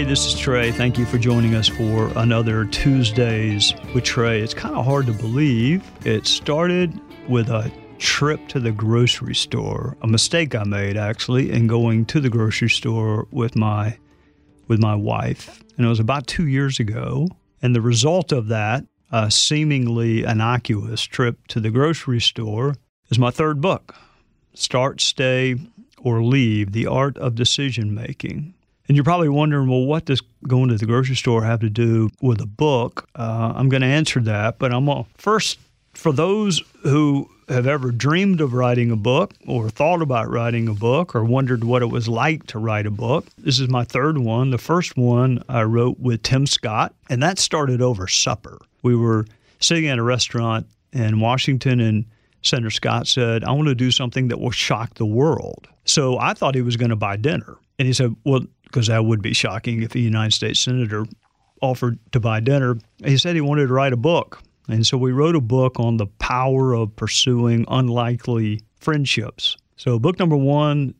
Hey, this is Trey. Thank you for joining us for another Tuesdays with Trey. It's kind of hard to believe. It started with a trip to the grocery store, a mistake I made actually in going to the grocery store with my with my wife, and it was about two years ago. And the result of that, a seemingly innocuous trip to the grocery store, is my third book, Start, Stay, or Leave: The Art of Decision Making. And you're probably wondering, well, what does going to the grocery store have to do with a book? Uh, I'm going to answer that, but I'm going to first, for those who have ever dreamed of writing a book or thought about writing a book or wondered what it was like to write a book, this is my third one. The first one I wrote with Tim Scott, and that started over supper. We were sitting at a restaurant in Washington, and Senator Scott said, I want to do something that will shock the world. So I thought he was going to buy dinner. And he said, Well, because that would be shocking if a United States Senator offered to buy dinner. He said he wanted to write a book. And so we wrote a book on the power of pursuing unlikely friendships. So, book number one,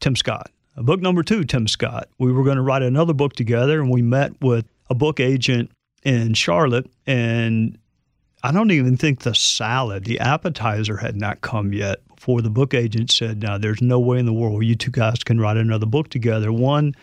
Tim Scott. Book number two, Tim Scott. We were going to write another book together, and we met with a book agent in Charlotte. And I don't even think the salad, the appetizer, had not come yet before the book agent said, Now, there's no way in the world you two guys can write another book together. One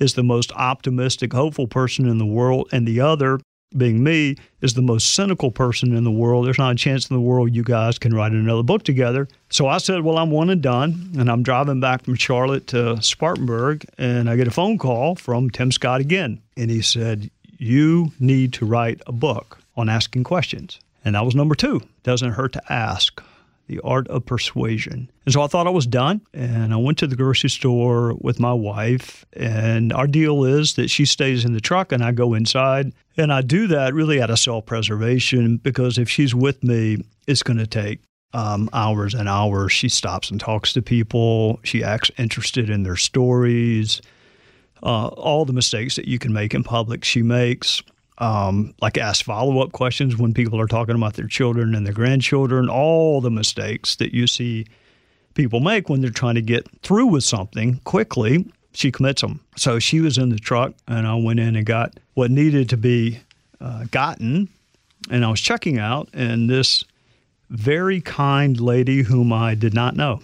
is the most optimistic, hopeful person in the world, and the other, being me, is the most cynical person in the world. There's not a chance in the world you guys can write another book together. So I said, Well, I'm one and done. And I'm driving back from Charlotte to Spartanburg, and I get a phone call from Tim Scott again. And he said, You need to write a book on asking questions. And that was number two. Doesn't hurt to ask the art of persuasion. And so I thought I was done. And I went to the grocery store with my wife. And our deal is that she stays in the truck and I go inside. And I do that really out of self preservation because if she's with me, it's going to take um, hours and hours. She stops and talks to people, she acts interested in their stories. Uh, all the mistakes that you can make in public, she makes um, like ask follow up questions when people are talking about their children and their grandchildren, all the mistakes that you see people make when they're trying to get through with something quickly. She commits them. So she was in the truck, and I went in and got what needed to be uh, gotten. And I was checking out, and this very kind lady whom I did not know,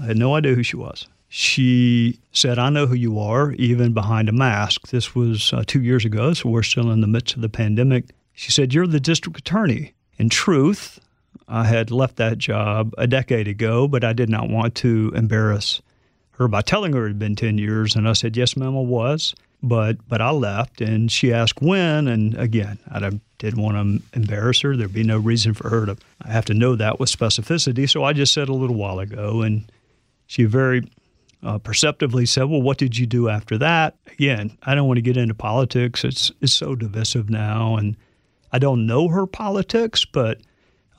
I had no idea who she was she said, I know who you are, even behind a mask. This was uh, two years ago, so we're still in the midst of the pandemic. She said, You're the district attorney. In truth, I had left that job a decade ago, but I did not want to embarrass her by telling her it had been 10 years. And I said, Yes, ma'am, I was. But, but I left, and she asked when. And again, I didn't want to embarrass her. There'd be no reason for her to I have to know that with specificity. So I just said a little while ago, and she very uh, perceptively said, "Well, what did you do after that?" Again, I don't want to get into politics. It's it's so divisive now, and I don't know her politics. But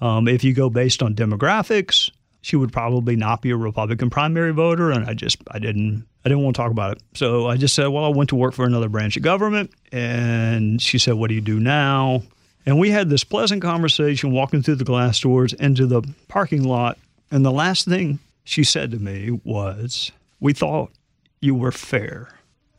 um, if you go based on demographics, she would probably not be a Republican primary voter, and I just I didn't I didn't want to talk about it. So I just said, "Well, I went to work for another branch of government," and she said, "What do you do now?" And we had this pleasant conversation walking through the glass doors into the parking lot. And the last thing she said to me was, we thought you were fair.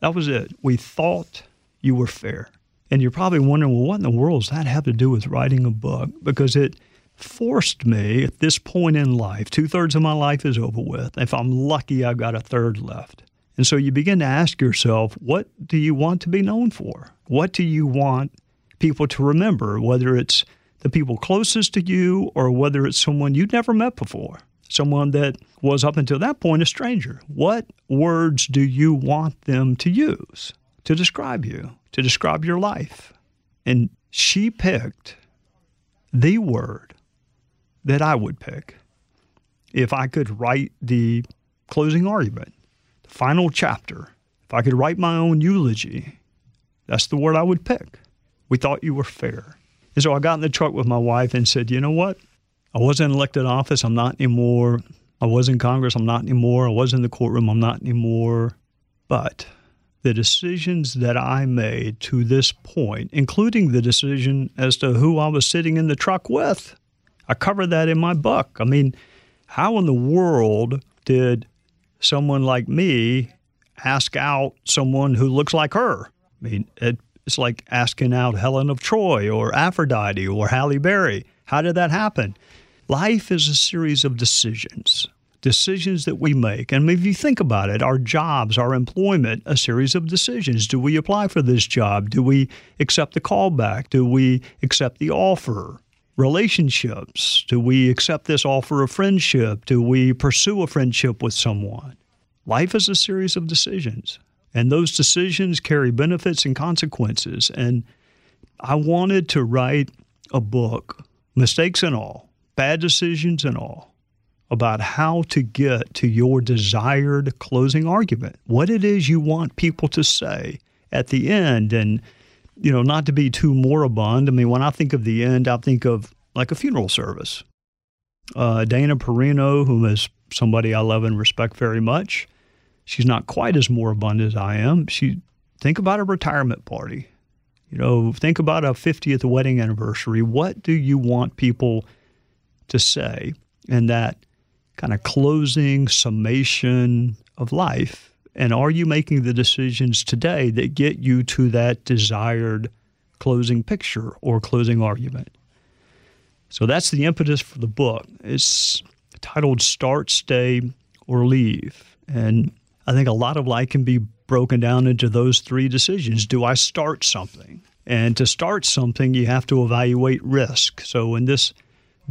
That was it. We thought you were fair. And you're probably wondering, well, what in the world does that have to do with writing a book? Because it forced me at this point in life, two thirds of my life is over with. If I'm lucky, I've got a third left. And so you begin to ask yourself, what do you want to be known for? What do you want people to remember, whether it's the people closest to you or whether it's someone you've never met before? Someone that was up until that point a stranger. What words do you want them to use to describe you, to describe your life? And she picked the word that I would pick if I could write the closing argument, the final chapter. If I could write my own eulogy, that's the word I would pick. We thought you were fair. And so I got in the truck with my wife and said, you know what? I wasn't elected office. I'm not anymore. I was in Congress. I'm not anymore. I was in the courtroom. I'm not anymore. But the decisions that I made to this point, including the decision as to who I was sitting in the truck with, I covered that in my book. I mean, how in the world did someone like me ask out someone who looks like her? I mean, it, it's like asking out Helen of Troy or Aphrodite or Halle Berry. How did that happen? Life is a series of decisions, decisions that we make. And if you think about it, our jobs, our employment, a series of decisions. Do we apply for this job? Do we accept the callback? Do we accept the offer? Relationships. Do we accept this offer of friendship? Do we pursue a friendship with someone? Life is a series of decisions, and those decisions carry benefits and consequences. And I wanted to write a book, mistakes and all, bad decisions and all, about how to get to your desired closing argument, what it is you want people to say at the end. And, you know, not to be too moribund. I mean, when I think of the end, I think of like a funeral service. Uh, Dana Perino, whom is somebody I love and respect very much, she's not quite as moribund as I am. She think about a retirement party. You know, think about a 50th wedding anniversary. What do you want people to say in that kind of closing summation of life? And are you making the decisions today that get you to that desired closing picture or closing argument? So that's the impetus for the book. It's titled Start, Stay, or Leave. And I think a lot of life can be broken down into those three decisions. Do I start something? And to start something, you have to evaluate risk. So in this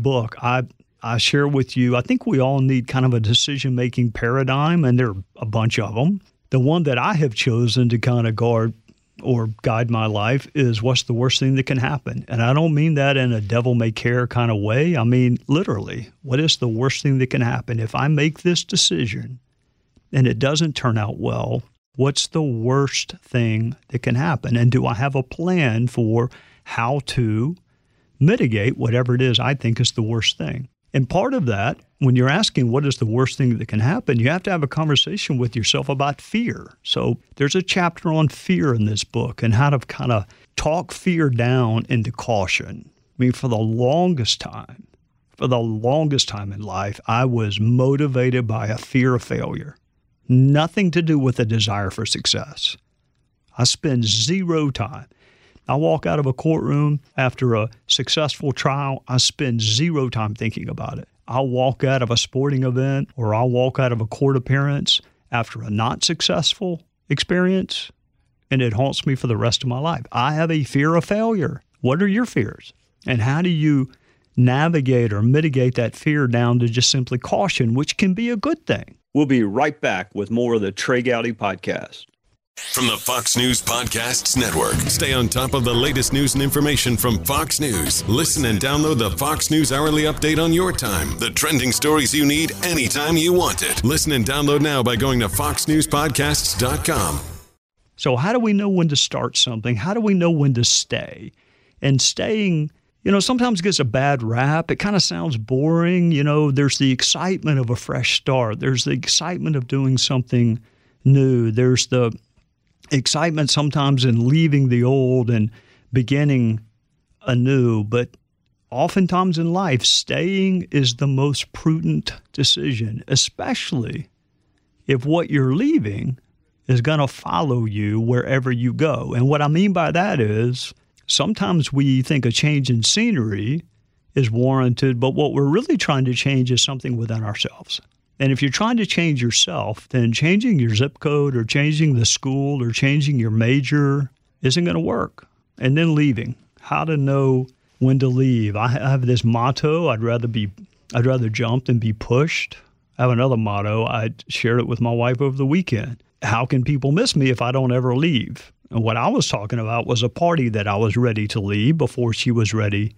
book, I I share with you. I think we all need kind of a decision making paradigm, and there are a bunch of them. The one that I have chosen to kind of guard or guide my life is what's the worst thing that can happen? And I don't mean that in a devil may care kind of way. I mean literally, what is the worst thing that can happen? If I make this decision and it doesn't turn out well, what's the worst thing that can happen? And do I have a plan for how to mitigate whatever it is I think is the worst thing. And part of that, when you're asking what is the worst thing that can happen, you have to have a conversation with yourself about fear. So there's a chapter on fear in this book and how to kind of talk fear down into caution. I mean, for the longest time, for the longest time in life, I was motivated by a fear of failure, nothing to do with a desire for success. I spend zero time. I walk out of a courtroom after a successful trial, I spend zero time thinking about it. I'll walk out of a sporting event or I'll walk out of a court appearance after a not successful experience, and it haunts me for the rest of my life. I have a fear of failure. What are your fears? And how do you navigate or mitigate that fear down to just simply caution, which can be a good thing? We'll be right back with more of the Trey Gowdy podcast. From the Fox News Podcasts Network. Stay on top of the latest news and information from Fox News. Listen and download the Fox News Hourly Update on your time. The trending stories you need anytime you want it. Listen and download now by going to foxnewspodcasts.com. So, how do we know when to start something? How do we know when to stay? And staying, you know, sometimes gets a bad rap. It kind of sounds boring. You know, there's the excitement of a fresh start, there's the excitement of doing something new, there's the excitement sometimes in leaving the old and beginning anew, but oftentimes in life, staying is the most prudent decision, especially if what you're leaving is going to follow you wherever you go. And what I mean by that is sometimes we think a change in scenery is warranted, but what we're really trying to change is something within ourselves. And if you're trying to change yourself, then changing your zip code or changing the school or changing your major isn't going to work. And then leaving. How to know when to leave. I have this motto I'd rather be I'd rather jump than be pushed. I have another motto. I shared it with my wife over the weekend. How can people miss me if I don't ever leave? And what I was talking about was a party that I was ready to leave before she was ready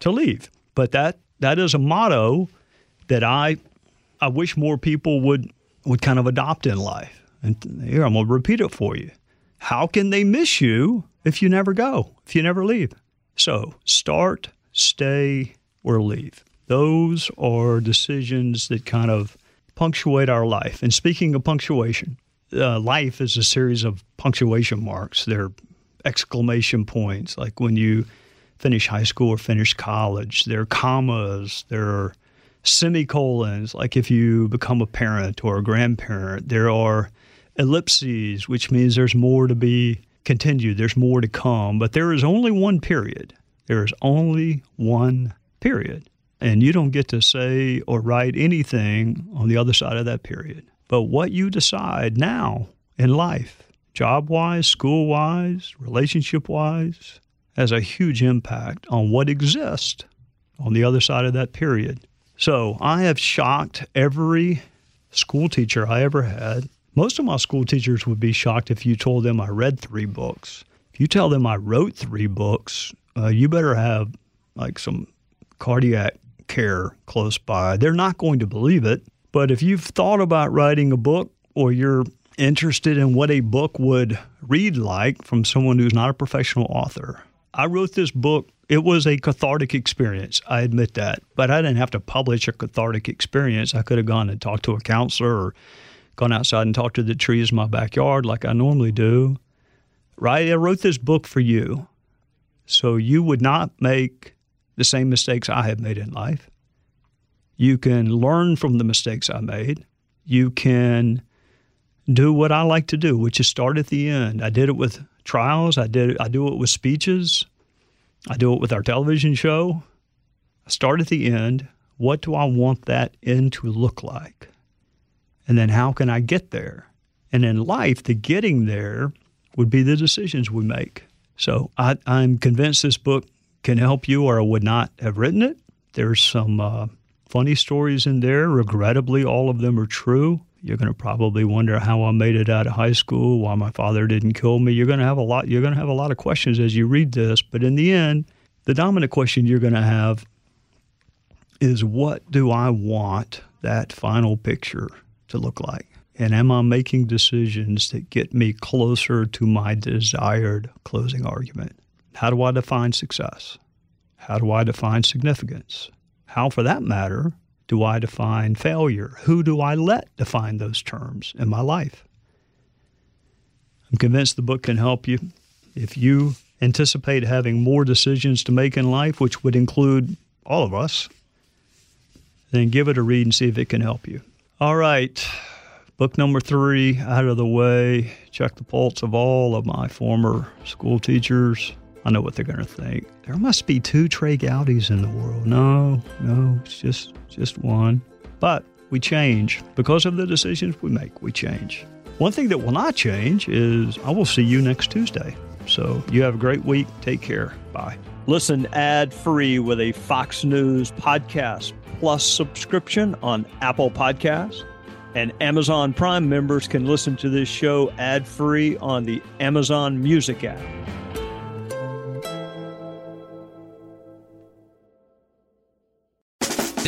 to leave. But that that is a motto that I I wish more people would would kind of adopt in life. And here I'm gonna repeat it for you. How can they miss you if you never go, if you never leave? So start, stay, or leave. Those are decisions that kind of punctuate our life. And speaking of punctuation, uh, life is a series of punctuation marks. They're exclamation points, like when you finish high school or finish college. There are commas. There are semicolons, like if you become a parent or a grandparent. There are ellipses, which means there's more to be continued, there's more to come. But there is only one period. There is only one period. And you don't get to say or write anything on the other side of that period. But what you decide now in life, job wise, school wise, relationship wise, has a huge impact on what exists on the other side of that period. So I have shocked every school teacher I ever had. Most of my school teachers would be shocked if you told them I read three books. If you tell them I wrote three books, uh, you better have like some cardiac care close by. They're not going to believe it. But if you've thought about writing a book or you're interested in what a book would read like from someone who's not a professional author, I wrote this book. It was a cathartic experience. I admit that. But I didn't have to publish a cathartic experience. I could have gone and talked to a counselor or gone outside and talked to the trees in my backyard like I normally do. Right? I wrote this book for you so you would not make the same mistakes I have made in life. You can learn from the mistakes I made. You can do what I like to do, which is start at the end. I did it with trials. I did. I do it with speeches. I do it with our television show. I start at the end. What do I want that end to look like? And then how can I get there? And in life, the getting there would be the decisions we make. So I, am convinced this book can help you, or I would not have written it. There's some uh, funny stories in there. Regrettably, all of them are true. You're going to probably wonder how I made it out of high school, why my father didn't kill me. You're going to have a lot. You're going to have a lot of questions as you read this. But in the end, the dominant question you're going to have is, what do I want that final picture to look like? And am I making decisions that get me closer to my desired closing argument? How do I define success? How do I define significance? How, for that matter, do I define failure? Who do I let define those terms in my life? I'm convinced the book can help you. If you anticipate having more decisions to make in life, which would include all of us, then give it a read and see if it can help you. All right, book number three out of the way. Check the pulse of all of my former school teachers. I know what they're going to think. There must be two Trey Gowdys in the world. No, no, it's just just one. But we change because of the decisions we make. We change. One thing that will not change is I will see you next Tuesday. So you have a great week. Take care. Bye. Listen ad free with a Fox News podcast plus subscription on Apple Podcasts. And Amazon Prime members can listen to this show ad free on the Amazon Music app.